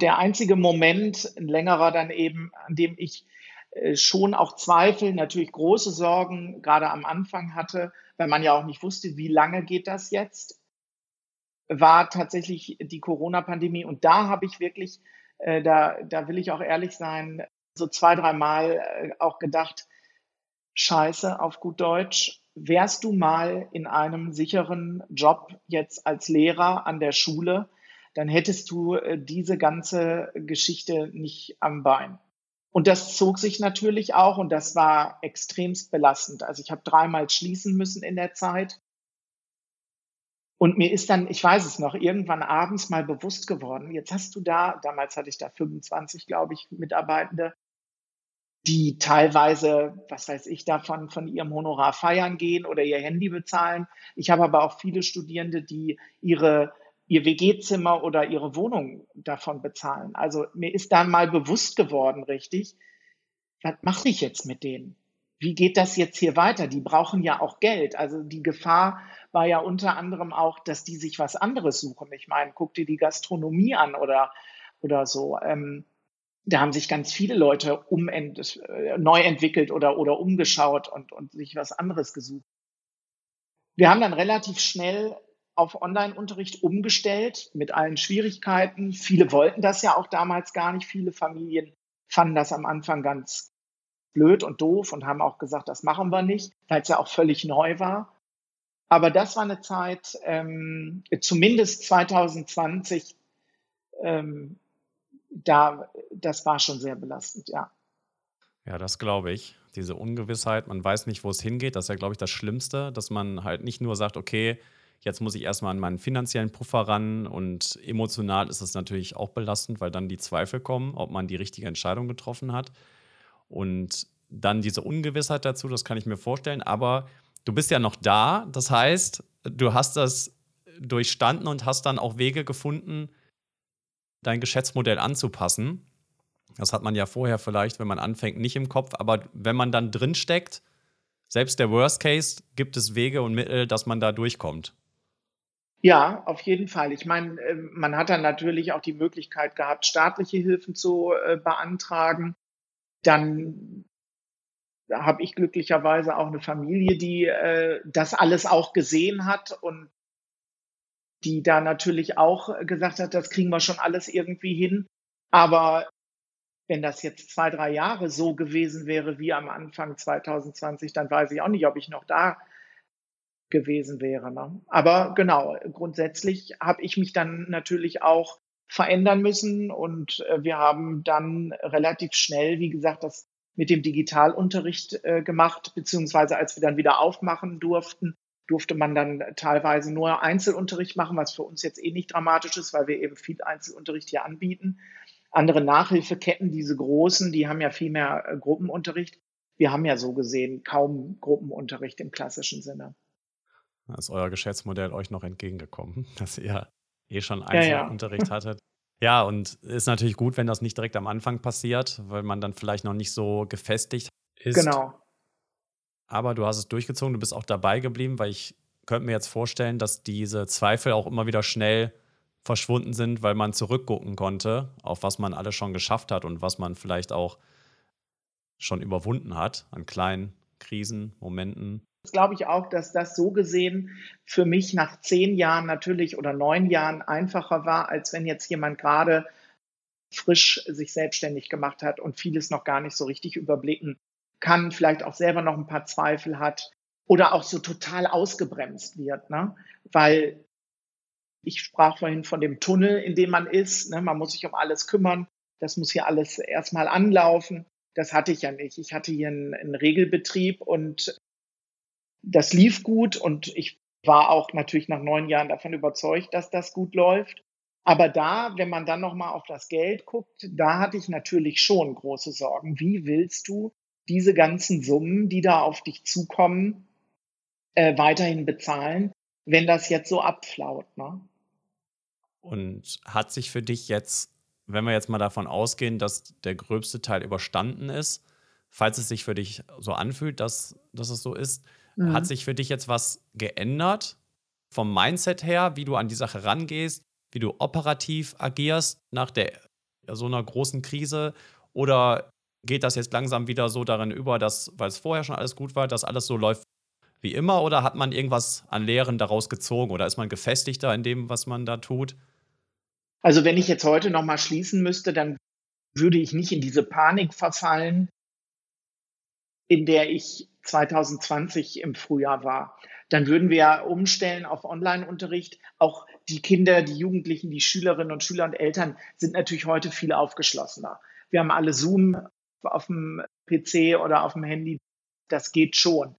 Der einzige Moment, ein längerer dann eben, an dem ich äh, schon auch Zweifel, natürlich große Sorgen gerade am Anfang hatte, weil man ja auch nicht wusste, wie lange geht das jetzt, war tatsächlich die Corona-Pandemie. Und da habe ich wirklich, äh, da, da will ich auch ehrlich sein, so zwei, dreimal auch gedacht, scheiße auf gut Deutsch, wärst du mal in einem sicheren Job jetzt als Lehrer an der Schule, dann hättest du äh, diese ganze Geschichte nicht am Bein. Und das zog sich natürlich auch und das war extremst belastend. Also ich habe dreimal schließen müssen in der Zeit. Und mir ist dann, ich weiß es noch, irgendwann abends mal bewusst geworden, jetzt hast du da, damals hatte ich da 25, glaube ich, Mitarbeitende, die teilweise, was weiß ich, davon von ihrem Honorar feiern gehen oder ihr Handy bezahlen. Ich habe aber auch viele Studierende, die ihre ihr WG-Zimmer oder ihre Wohnung davon bezahlen. Also mir ist dann mal bewusst geworden, richtig, was mache ich jetzt mit denen? Wie geht das jetzt hier weiter? Die brauchen ja auch Geld. Also die Gefahr war ja unter anderem auch, dass die sich was anderes suchen. Ich meine, guck dir die Gastronomie an oder, oder so. Ähm, da haben sich ganz viele Leute umend, äh, neu entwickelt oder, oder umgeschaut und, und sich was anderes gesucht. Wir haben dann relativ schnell auf Online-Unterricht umgestellt mit allen Schwierigkeiten. Viele wollten das ja auch damals gar nicht. Viele Familien fanden das am Anfang ganz blöd und doof und haben auch gesagt, das machen wir nicht, weil es ja auch völlig neu war. Aber das war eine Zeit, ähm, zumindest 2020, ähm, da, das war schon sehr belastend, ja. Ja, das glaube ich. Diese Ungewissheit, man weiß nicht, wo es hingeht, das ist ja, glaube ich, das Schlimmste, dass man halt nicht nur sagt, okay, jetzt muss ich erstmal an meinen finanziellen Puffer ran und emotional ist es natürlich auch belastend, weil dann die Zweifel kommen, ob man die richtige Entscheidung getroffen hat. Und dann diese Ungewissheit dazu, das kann ich mir vorstellen, aber du bist ja noch da, das heißt, du hast das durchstanden und hast dann auch Wege gefunden, dein Geschäftsmodell anzupassen. Das hat man ja vorher vielleicht, wenn man anfängt, nicht im Kopf, aber wenn man dann drin steckt, selbst der Worst Case, gibt es Wege und Mittel, dass man da durchkommt. Ja, auf jeden Fall. Ich meine, ähm, man hat dann natürlich auch die Möglichkeit gehabt, staatliche Hilfen zu äh, beantragen. Dann habe ich glücklicherweise auch eine Familie, die äh, das alles auch gesehen hat und die da natürlich auch gesagt hat, das kriegen wir schon alles irgendwie hin. Aber wenn das jetzt zwei, drei Jahre so gewesen wäre wie am Anfang 2020, dann weiß ich auch nicht, ob ich noch da gewesen wäre. Ne? Aber genau, grundsätzlich habe ich mich dann natürlich auch verändern müssen und äh, wir haben dann relativ schnell, wie gesagt, das mit dem Digitalunterricht äh, gemacht, beziehungsweise als wir dann wieder aufmachen durften, durfte man dann teilweise nur Einzelunterricht machen, was für uns jetzt eh nicht dramatisch ist, weil wir eben viel Einzelunterricht hier anbieten. Andere Nachhilfeketten, diese großen, die haben ja viel mehr äh, Gruppenunterricht. Wir haben ja so gesehen kaum Gruppenunterricht im klassischen Sinne. Da ist euer Geschäftsmodell euch noch entgegengekommen, dass ihr eh schon Einzelunterricht ja, ja. hattet. Ja, und ist natürlich gut, wenn das nicht direkt am Anfang passiert, weil man dann vielleicht noch nicht so gefestigt ist. Genau. Aber du hast es durchgezogen, du bist auch dabei geblieben, weil ich könnte mir jetzt vorstellen, dass diese Zweifel auch immer wieder schnell verschwunden sind, weil man zurückgucken konnte, auf was man alles schon geschafft hat und was man vielleicht auch schon überwunden hat an kleinen Krisen, Momenten. Das glaube ich auch, dass das so gesehen für mich nach zehn Jahren natürlich oder neun Jahren einfacher war, als wenn jetzt jemand gerade frisch sich selbstständig gemacht hat und vieles noch gar nicht so richtig überblicken kann, vielleicht auch selber noch ein paar Zweifel hat oder auch so total ausgebremst wird, ne? weil ich sprach vorhin von dem Tunnel, in dem man ist. Ne? Man muss sich um alles kümmern. Das muss hier alles erstmal anlaufen. Das hatte ich ja nicht. Ich hatte hier einen, einen Regelbetrieb und das lief gut und ich war auch natürlich nach neun Jahren davon überzeugt, dass das gut läuft. Aber da, wenn man dann nochmal auf das Geld guckt, da hatte ich natürlich schon große Sorgen. Wie willst du diese ganzen Summen, die da auf dich zukommen, äh, weiterhin bezahlen, wenn das jetzt so abflaut? Ne? Und hat sich für dich jetzt, wenn wir jetzt mal davon ausgehen, dass der gröbste Teil überstanden ist, falls es sich für dich so anfühlt, dass, dass es so ist, mhm. hat sich für dich jetzt was geändert vom Mindset her, wie du an die Sache rangehst, wie du operativ agierst nach der so einer großen Krise? Oder geht das jetzt langsam wieder so darin über, dass, weil es vorher schon alles gut war, dass alles so läuft wie immer? Oder hat man irgendwas an Lehren daraus gezogen? Oder ist man gefestigter in dem, was man da tut? Also wenn ich jetzt heute nochmal schließen müsste, dann würde ich nicht in diese Panik verfallen, in der ich 2020 im Frühjahr war. Dann würden wir umstellen auf Online-Unterricht. Auch die Kinder, die Jugendlichen, die Schülerinnen und Schüler und Eltern sind natürlich heute viel aufgeschlossener. Wir haben alle Zoom auf dem PC oder auf dem Handy. Das geht schon.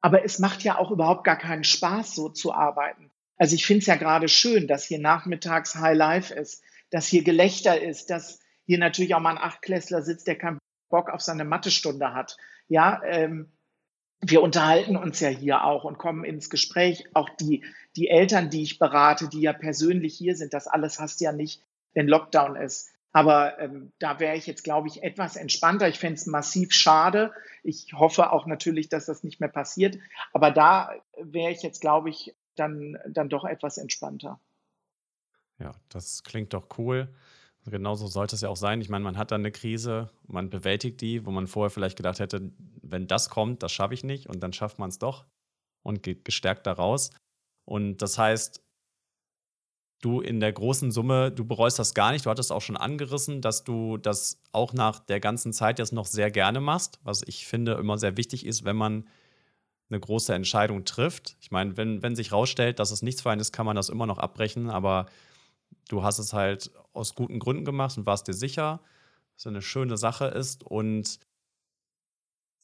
Aber es macht ja auch überhaupt gar keinen Spaß, so zu arbeiten. Also ich finde es ja gerade schön, dass hier nachmittags High Life ist, dass hier Gelächter ist, dass hier natürlich auch mal ein Achtklässler sitzt, der keinen Bock auf seine Mathestunde hat. Ja, ähm, wir unterhalten uns ja hier auch und kommen ins Gespräch. Auch die, die Eltern, die ich berate, die ja persönlich hier sind, das alles hast du ja nicht, wenn Lockdown ist. Aber ähm, da wäre ich jetzt, glaube ich, etwas entspannter. Ich fände es massiv schade. Ich hoffe auch natürlich, dass das nicht mehr passiert. Aber da wäre ich jetzt, glaube ich, dann, dann doch etwas entspannter. Ja, das klingt doch cool. Genauso sollte es ja auch sein. Ich meine, man hat dann eine Krise, man bewältigt die, wo man vorher vielleicht gedacht hätte, wenn das kommt, das schaffe ich nicht und dann schafft man es doch und geht gestärkt daraus. Und das heißt, du in der großen Summe, du bereust das gar nicht. Du hattest auch schon angerissen, dass du das auch nach der ganzen Zeit jetzt noch sehr gerne machst, was ich finde immer sehr wichtig ist, wenn man eine große Entscheidung trifft. Ich meine, wenn, wenn sich rausstellt, dass es nichts für einen ist, kann man das immer noch abbrechen, aber du hast es halt aus guten Gründen gemacht und warst dir sicher, dass es eine schöne Sache ist. Und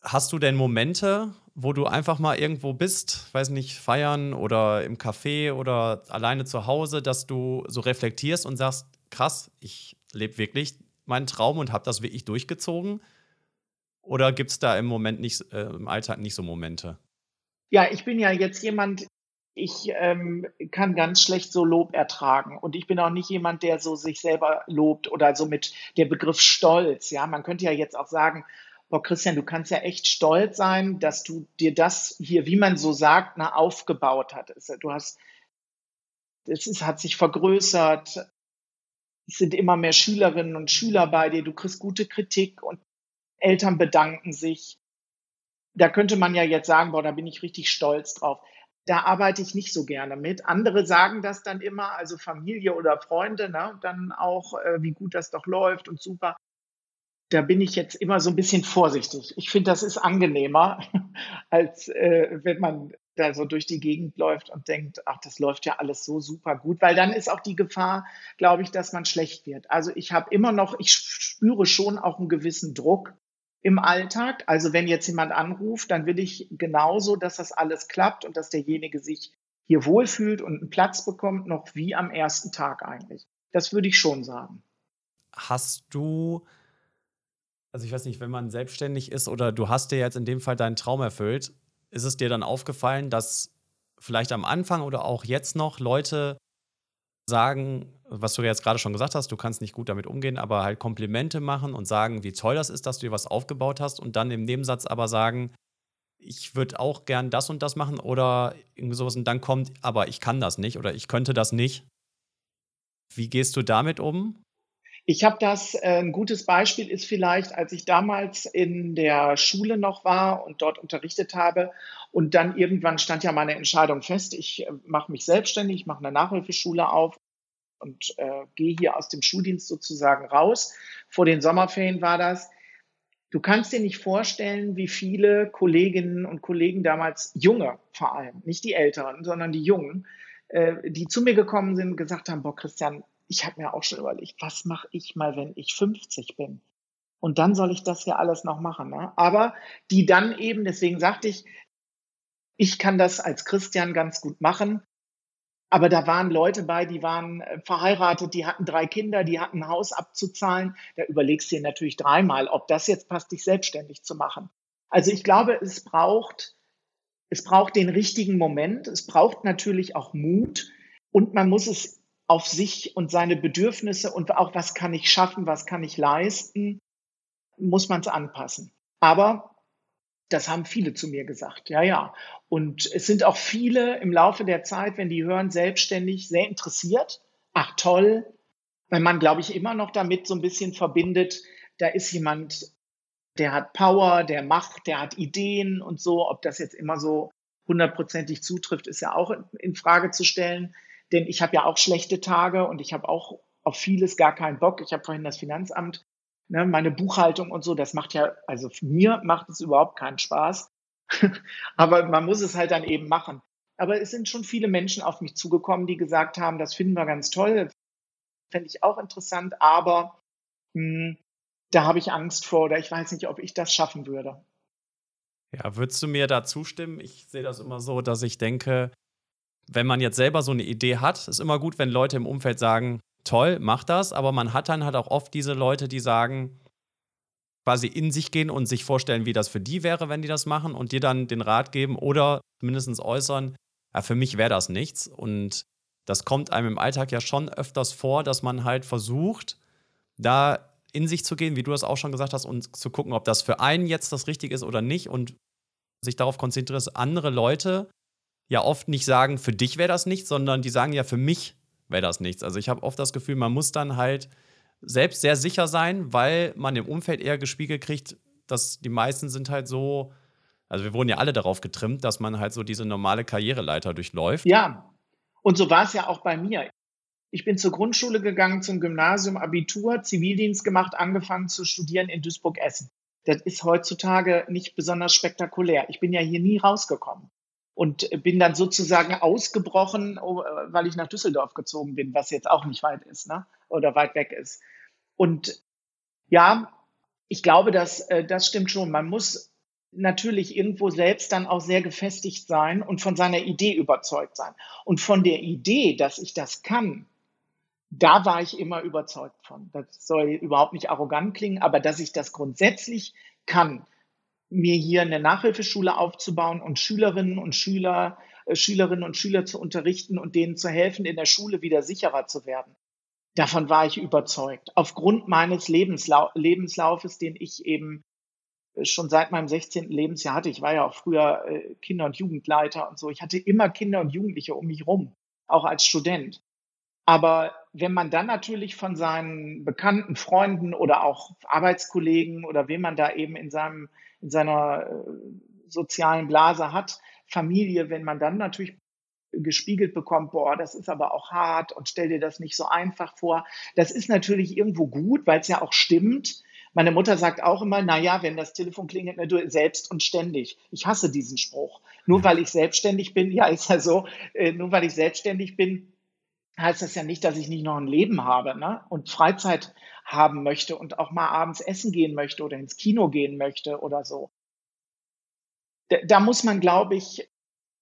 hast du denn Momente, wo du einfach mal irgendwo bist, weiß nicht, feiern oder im Café oder alleine zu Hause, dass du so reflektierst und sagst, krass, ich lebe wirklich meinen Traum und habe das wirklich durchgezogen? Oder gibt es da im Moment nicht, äh, im Alltag nicht so Momente? Ja, ich bin ja jetzt jemand, ich ähm, kann ganz schlecht so Lob ertragen. Und ich bin auch nicht jemand, der so sich selber lobt oder so mit der Begriff Stolz. Ja, man könnte ja jetzt auch sagen, boah, Christian, du kannst ja echt stolz sein, dass du dir das hier, wie man so sagt, na, aufgebaut hattest. Du hast, es ist, hat sich vergrößert. Es sind immer mehr Schülerinnen und Schüler bei dir. Du kriegst gute Kritik und Eltern bedanken sich da könnte man ja jetzt sagen, boah, da bin ich richtig stolz drauf. Da arbeite ich nicht so gerne mit. Andere sagen das dann immer, also Familie oder Freunde, ne, dann auch, äh, wie gut das doch läuft und super. Da bin ich jetzt immer so ein bisschen vorsichtig. Ich finde, das ist angenehmer, als äh, wenn man da so durch die Gegend läuft und denkt, ach, das läuft ja alles so super gut, weil dann ist auch die Gefahr, glaube ich, dass man schlecht wird. Also ich habe immer noch, ich spüre schon auch einen gewissen Druck, im Alltag. Also wenn jetzt jemand anruft, dann will ich genauso, dass das alles klappt und dass derjenige sich hier wohlfühlt und einen Platz bekommt, noch wie am ersten Tag eigentlich. Das würde ich schon sagen. Hast du, also ich weiß nicht, wenn man selbstständig ist oder du hast dir jetzt in dem Fall deinen Traum erfüllt, ist es dir dann aufgefallen, dass vielleicht am Anfang oder auch jetzt noch Leute sagen, was du jetzt gerade schon gesagt hast, du kannst nicht gut damit umgehen, aber halt Komplimente machen und sagen, wie toll das ist, dass du dir was aufgebaut hast und dann im Nebensatz aber sagen, ich würde auch gern das und das machen oder irgendwie sowas und dann kommt, aber ich kann das nicht oder ich könnte das nicht. Wie gehst du damit um? Ich habe das, äh, ein gutes Beispiel ist vielleicht, als ich damals in der Schule noch war und dort unterrichtet habe und dann irgendwann stand ja meine Entscheidung fest, ich äh, mache mich selbstständig, ich mache eine Nachhilfeschule auf und äh, gehe hier aus dem Schuldienst sozusagen raus. Vor den Sommerferien war das. Du kannst dir nicht vorstellen, wie viele Kolleginnen und Kollegen damals, junge vor allem, nicht die Älteren, sondern die Jungen, äh, die zu mir gekommen sind und gesagt haben, boah, Christian, ich habe mir auch schon überlegt, was mache ich mal, wenn ich 50 bin? Und dann soll ich das ja alles noch machen. Ne? Aber die dann eben, deswegen sagte ich, ich kann das als Christian ganz gut machen. Aber da waren Leute bei, die waren äh, verheiratet, die hatten drei Kinder, die hatten ein Haus abzuzahlen. Da überlegst du dir natürlich dreimal, ob das jetzt passt, dich selbstständig zu machen. Also ich glaube, es braucht, es braucht den richtigen Moment. Es braucht natürlich auch Mut und man muss es auf sich und seine Bedürfnisse und auch was kann ich schaffen, was kann ich leisten, muss man es anpassen. Aber das haben viele zu mir gesagt, ja, ja. Und es sind auch viele im Laufe der Zeit, wenn die hören, selbstständig, sehr interessiert. Ach toll, weil man, glaube ich, immer noch damit so ein bisschen verbindet, da ist jemand, der hat Power, der macht, der hat Ideen und so. Ob das jetzt immer so hundertprozentig zutrifft, ist ja auch in, in Frage zu stellen. Denn ich habe ja auch schlechte Tage und ich habe auch auf vieles gar keinen Bock. Ich habe vorhin das Finanzamt, ne, meine Buchhaltung und so, das macht ja, also mir macht es überhaupt keinen Spaß. Aber man muss es halt dann eben machen. Aber es sind schon viele Menschen auf mich zugekommen, die gesagt haben, das finden wir ganz toll, fände ich auch interessant, aber mh, hm, da habe ich Angst vor oder ich weiß nicht, ob ich das schaffen würde. Ja, würdest du mir da zustimmen? Ich sehe das immer so, dass ich denke, wenn man jetzt selber so eine Idee hat, ist immer gut, wenn Leute im Umfeld sagen, toll, mach das, aber man hat dann halt auch oft diese Leute, die sagen, quasi in sich gehen und sich vorstellen, wie das für die wäre, wenn die das machen und dir dann den Rat geben oder mindestens äußern, ja, für mich wäre das nichts. Und das kommt einem im Alltag ja schon öfters vor, dass man halt versucht, da in sich zu gehen, wie du das auch schon gesagt hast, und zu gucken, ob das für einen jetzt das Richtige ist oder nicht und sich darauf konzentriert, andere Leute ja oft nicht sagen, für dich wäre das nichts, sondern die sagen ja, für mich wäre das nichts. Also ich habe oft das Gefühl, man muss dann halt selbst sehr sicher sein, weil man im Umfeld eher gespiegelt kriegt, dass die meisten sind halt so, also wir wurden ja alle darauf getrimmt, dass man halt so diese normale Karriereleiter durchläuft. Ja, und so war es ja auch bei mir. Ich bin zur Grundschule gegangen, zum Gymnasium, Abitur, Zivildienst gemacht, angefangen zu studieren in Duisburg-Essen. Das ist heutzutage nicht besonders spektakulär. Ich bin ja hier nie rausgekommen und bin dann sozusagen ausgebrochen, oh, weil ich nach Düsseldorf gezogen bin, was jetzt auch nicht weit ist, ne? Oder weit weg ist. Und ja, ich glaube, dass äh, das stimmt schon. Man muss natürlich irgendwo selbst dann auch sehr gefestigt sein und von seiner Idee überzeugt sein. Und von der Idee, dass ich das kann, da war ich immer überzeugt von. Das soll überhaupt nicht arrogant klingen, aber dass ich das grundsätzlich kann, mir hier eine Nachhilfeschule aufzubauen und Schülerinnen und Schüler, äh, Schülerinnen und Schüler zu unterrichten und denen zu helfen, in der Schule wieder sicherer zu werden. Davon war ich überzeugt. Aufgrund meines Lebenslau Lebenslaufes, den ich eben äh, schon seit meinem 16. Lebensjahr hatte. Ich war ja auch früher äh, Kinder- und Jugendleiter und so. Ich hatte immer Kinder und Jugendliche um mich rum, auch als Student. Aber wenn man dann natürlich von seinen bekannten Freunden oder auch Arbeitskollegen oder wem man da eben in seinem in seiner äh, sozialen Blase hat, Familie, wenn man dann natürlich gespiegelt bekommt, boah, das ist aber auch hart und stell dir das nicht so einfach vor. Das ist natürlich irgendwo gut, weil es ja auch stimmt. Meine Mutter sagt auch immer, na ja, wenn das Telefon klingelt, ne, du selbst und ständig. Ich hasse diesen Spruch. Nur weil ich selbstständig bin, ja, ist ja so, äh, nur weil ich selbstständig bin, heißt das ja nicht, dass ich nicht noch ein Leben habe ne? und Freizeit haben möchte und auch mal abends essen gehen möchte oder ins Kino gehen möchte oder so. Da, da muss man, glaube ich,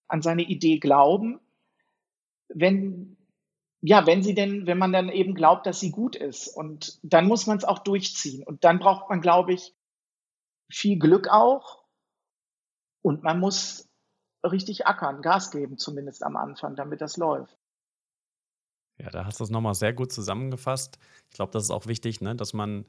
an seine Idee glauben, wenn ja, wenn sie denn, wenn man dann eben glaubt, dass sie gut ist und dann muss man es auch durchziehen und dann braucht man, glaube ich, viel Glück auch und man muss richtig ackern, Gas geben, zumindest am Anfang, damit das läuft. Ja, da hast du es nochmal sehr gut zusammengefasst. Ich glaube, das ist auch wichtig, ne, dass man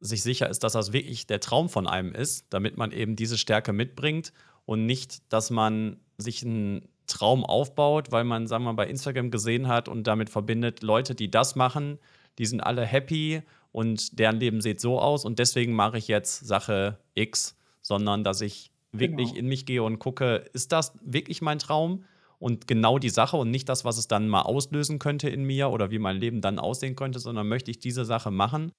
sich sicher ist, dass das wirklich der Traum von einem ist, damit man eben diese Stärke mitbringt und nicht, dass man sich einen Traum aufbaut, weil man, sagen wir mal, bei Instagram gesehen hat und damit verbindet, Leute, die das machen, die sind alle happy und deren Leben sieht so aus und deswegen mache ich jetzt Sache X, sondern dass ich wirklich genau. in mich gehe und gucke, ist das wirklich mein Traum? Und genau die Sache und nicht das, was es dann mal auslösen könnte in mir oder wie mein Leben dann aussehen könnte, sondern möchte ich diese Sache machen,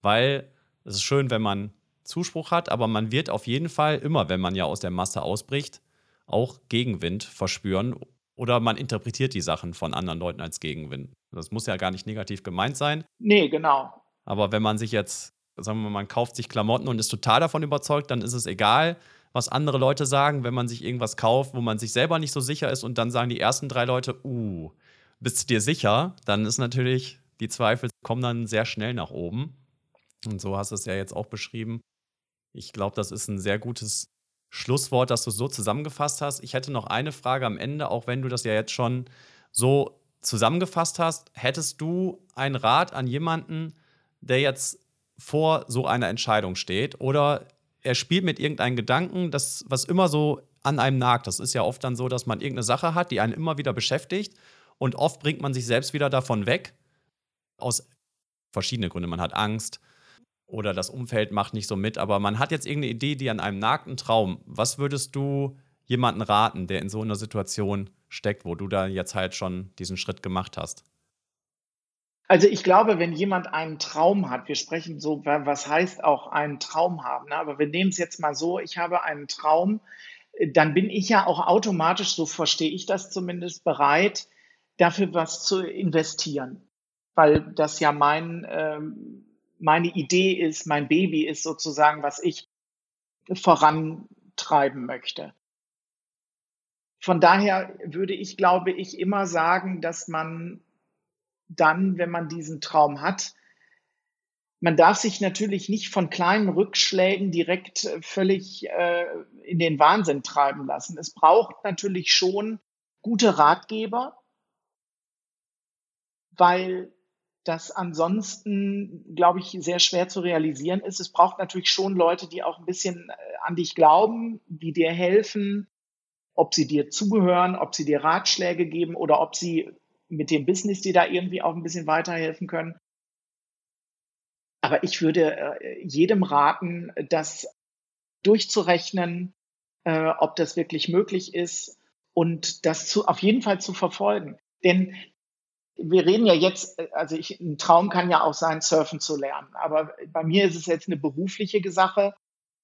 weil es ist schön, wenn man Zuspruch hat, aber man wird auf jeden Fall immer, wenn man ja aus der Masse ausbricht, auch Gegenwind verspüren oder man interpretiert die Sachen von anderen Leuten als Gegenwind. Das muss ja gar nicht negativ gemeint sein. Nee, genau. Aber wenn man sich jetzt, sagen wir mal, man kauft sich Klamotten und ist total davon überzeugt, dann ist es egal, was andere Leute sagen, wenn man sich irgendwas kauft, wo man sich selber nicht so sicher ist und dann sagen die ersten drei Leute, uh, bist du dir sicher? Dann ist natürlich, die Zweifel kommen dann sehr schnell nach oben. Und so hast du es ja jetzt auch beschrieben. Ich glaube, das ist ein sehr gutes Schlusswort, das du so zusammengefasst hast. Ich hätte noch eine Frage am Ende, auch wenn du das ja jetzt schon so zusammengefasst hast. Hättest du einen Rat an jemanden, der jetzt vor so einer Entscheidung steht oder er spielt mit irgendeinem Gedanken, das, was immer so an einem nagt. Das ist ja oft dann so, dass man irgendeine Sache hat, die einen immer wieder beschäftigt und oft bringt man sich selbst wieder davon weg. Aus verschiedenen Gründen. Man hat Angst, oder das Umfeld macht nicht so mit, aber man hat jetzt irgendeine Idee, die an einem nagten Traum. Was würdest du jemanden raten, der in so einer Situation steckt, wo du da jetzt halt schon diesen Schritt gemacht hast? Also ich glaube, wenn jemand einen Traum hat, wir sprechen so, was heißt auch einen Traum haben, ne? aber wir nehmen es jetzt mal so, ich habe einen Traum, dann bin ich ja auch automatisch, so verstehe ich das zumindest, bereit, dafür was zu investieren, weil das ja mein ähm, meine Idee ist, mein Baby ist sozusagen, was ich vorantreiben möchte. Von daher würde ich, glaube ich, immer sagen, dass man dann, wenn man diesen Traum hat, man darf sich natürlich nicht von kleinen Rückschlägen direkt äh, völlig äh, in den Wahnsinn treiben lassen. Es braucht natürlich schon gute Ratgeber, weil das ansonsten, glaube ich, sehr schwer zu realisieren ist. Es braucht natürlich schon Leute, die auch ein bisschen äh, an dich glauben, die dir helfen, ob sie dir zugehören, ob sie dir Ratschläge geben oder ob sie mit dem Business dir da irgendwie auch ein bisschen weiterhelfen können. Aber ich würde äh, jedem raten, das durchzurechnen, äh, ob das wirklich möglich ist und das zu, auf jeden Fall zu verfolgen. Denn wir reden ja jetzt, also ich, ein Traum kann ja auch sein, surfen zu lernen. Aber bei mir ist es jetzt eine berufliche Sache.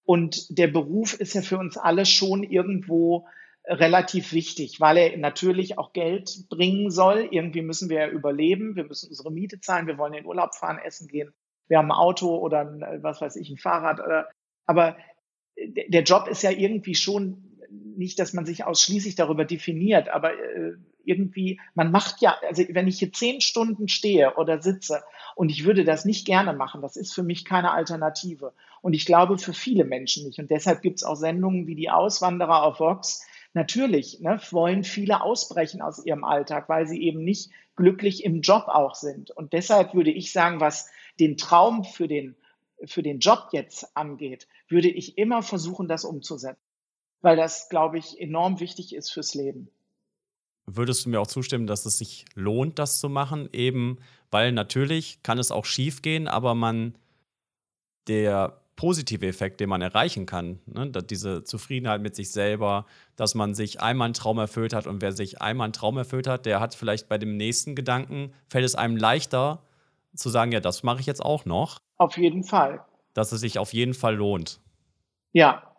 Und der Beruf ist ja für uns alle schon irgendwo relativ wichtig, weil er natürlich auch Geld bringen soll. Irgendwie müssen wir ja überleben. Wir müssen unsere Miete zahlen. Wir wollen in den Urlaub fahren, essen gehen. Wir haben ein Auto oder ein, was weiß ich, ein Fahrrad. Aber der Job ist ja irgendwie schon nicht, dass man sich ausschließlich darüber definiert, aber äh, irgendwie, man macht ja, also wenn ich hier zehn Stunden stehe oder sitze und ich würde das nicht gerne machen, das ist für mich keine Alternative. Und ich glaube für viele Menschen nicht. Und deshalb gibt es auch Sendungen wie die Auswanderer auf Vox. Natürlich ne, wollen viele ausbrechen aus ihrem Alltag, weil sie eben nicht glücklich im Job auch sind. Und deshalb würde ich sagen, was den Traum für den, für den Job jetzt angeht, würde ich immer versuchen, das umzusetzen. Weil das, glaube ich, enorm wichtig ist fürs Leben würdest du mir auch zustimmen, dass es sich lohnt, das zu machen? Eben, weil natürlich kann es auch schief gehen, aber man der positive Effekt, den man erreichen kann, ne, diese Zufriedenheit mit sich selber, dass man sich einmal einen Traum erfüllt hat und wer sich einmal einen Traum erfüllt hat, der hat vielleicht bei dem nächsten Gedanken, fällt es einem leichter zu sagen, ja, das mache ich jetzt auch noch. Auf jeden Fall. Dass es sich auf jeden Fall lohnt. Ja,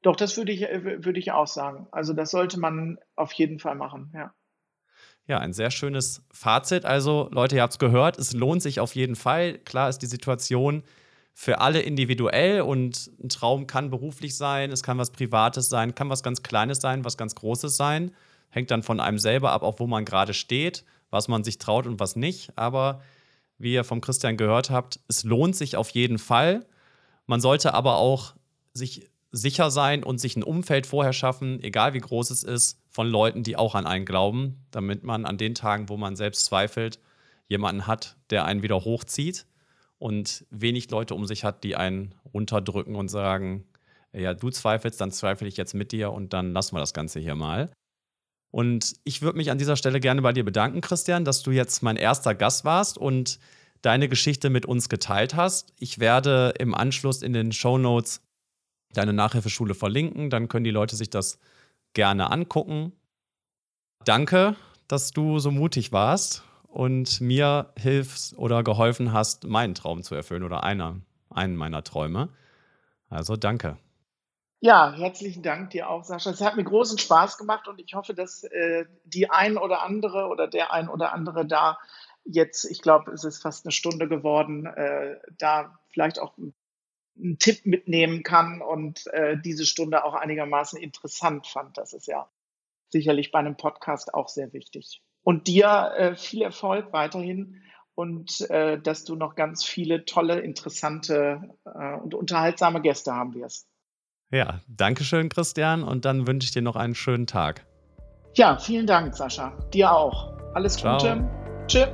doch, das würde ich, würde ich auch sagen. Also das sollte man auf jeden Fall machen, ja. Ja, ein sehr schönes Fazit. Also, Leute, ihr habt es gehört, es lohnt sich auf jeden Fall. Klar ist die Situation für alle individuell und ein Traum kann beruflich sein, es kann was Privates sein, kann was ganz Kleines sein, was ganz Großes sein. Hängt dann von einem selber ab, auch wo man gerade steht, was man sich traut und was nicht. Aber wie ihr vom Christian gehört habt, es lohnt sich auf jeden Fall. Man sollte aber auch sich sicher sein und sich ein Umfeld vorher schaffen, egal wie groß es ist, von Leuten, die auch an einen glauben, damit man an den Tagen, wo man selbst zweifelt, jemanden hat, der einen wieder hochzieht und wenig Leute um sich hat, die einen runterdrücken und sagen, ja, du zweifelst, dann zweifle ich jetzt mit dir und dann lassen wir das Ganze hier mal. Und ich würde mich an dieser Stelle gerne bei dir bedanken, Christian, dass du jetzt mein erster Gast warst und deine Geschichte mit uns geteilt hast. Ich werde im Anschluss in den Show Notes deine Nachhilfeschule verlinken, dann können die Leute sich das gerne angucken. Danke, dass du so mutig warst und mir hilfst oder geholfen hast, meinen Traum zu erfüllen oder einer, einen meiner Träume. Also danke. Ja, herzlichen Dank dir auch, Sascha. Es hat mir großen Spaß gemacht und ich hoffe, dass äh, die ein oder andere oder der ein oder andere da jetzt, ich glaube, es ist fast eine Stunde geworden, äh, da vielleicht auch einen Tipp mitnehmen kann und äh, diese Stunde auch einigermaßen interessant fand. Das ist ja sicherlich bei einem Podcast auch sehr wichtig. Und dir äh, viel Erfolg weiterhin und äh, dass du noch ganz viele tolle, interessante äh, und unterhaltsame Gäste haben wirst. Ja, danke schön, Christian, und dann wünsche ich dir noch einen schönen Tag. Ja, vielen Dank, Sascha. Dir auch. Alles Ciao. Gute. Tschüss.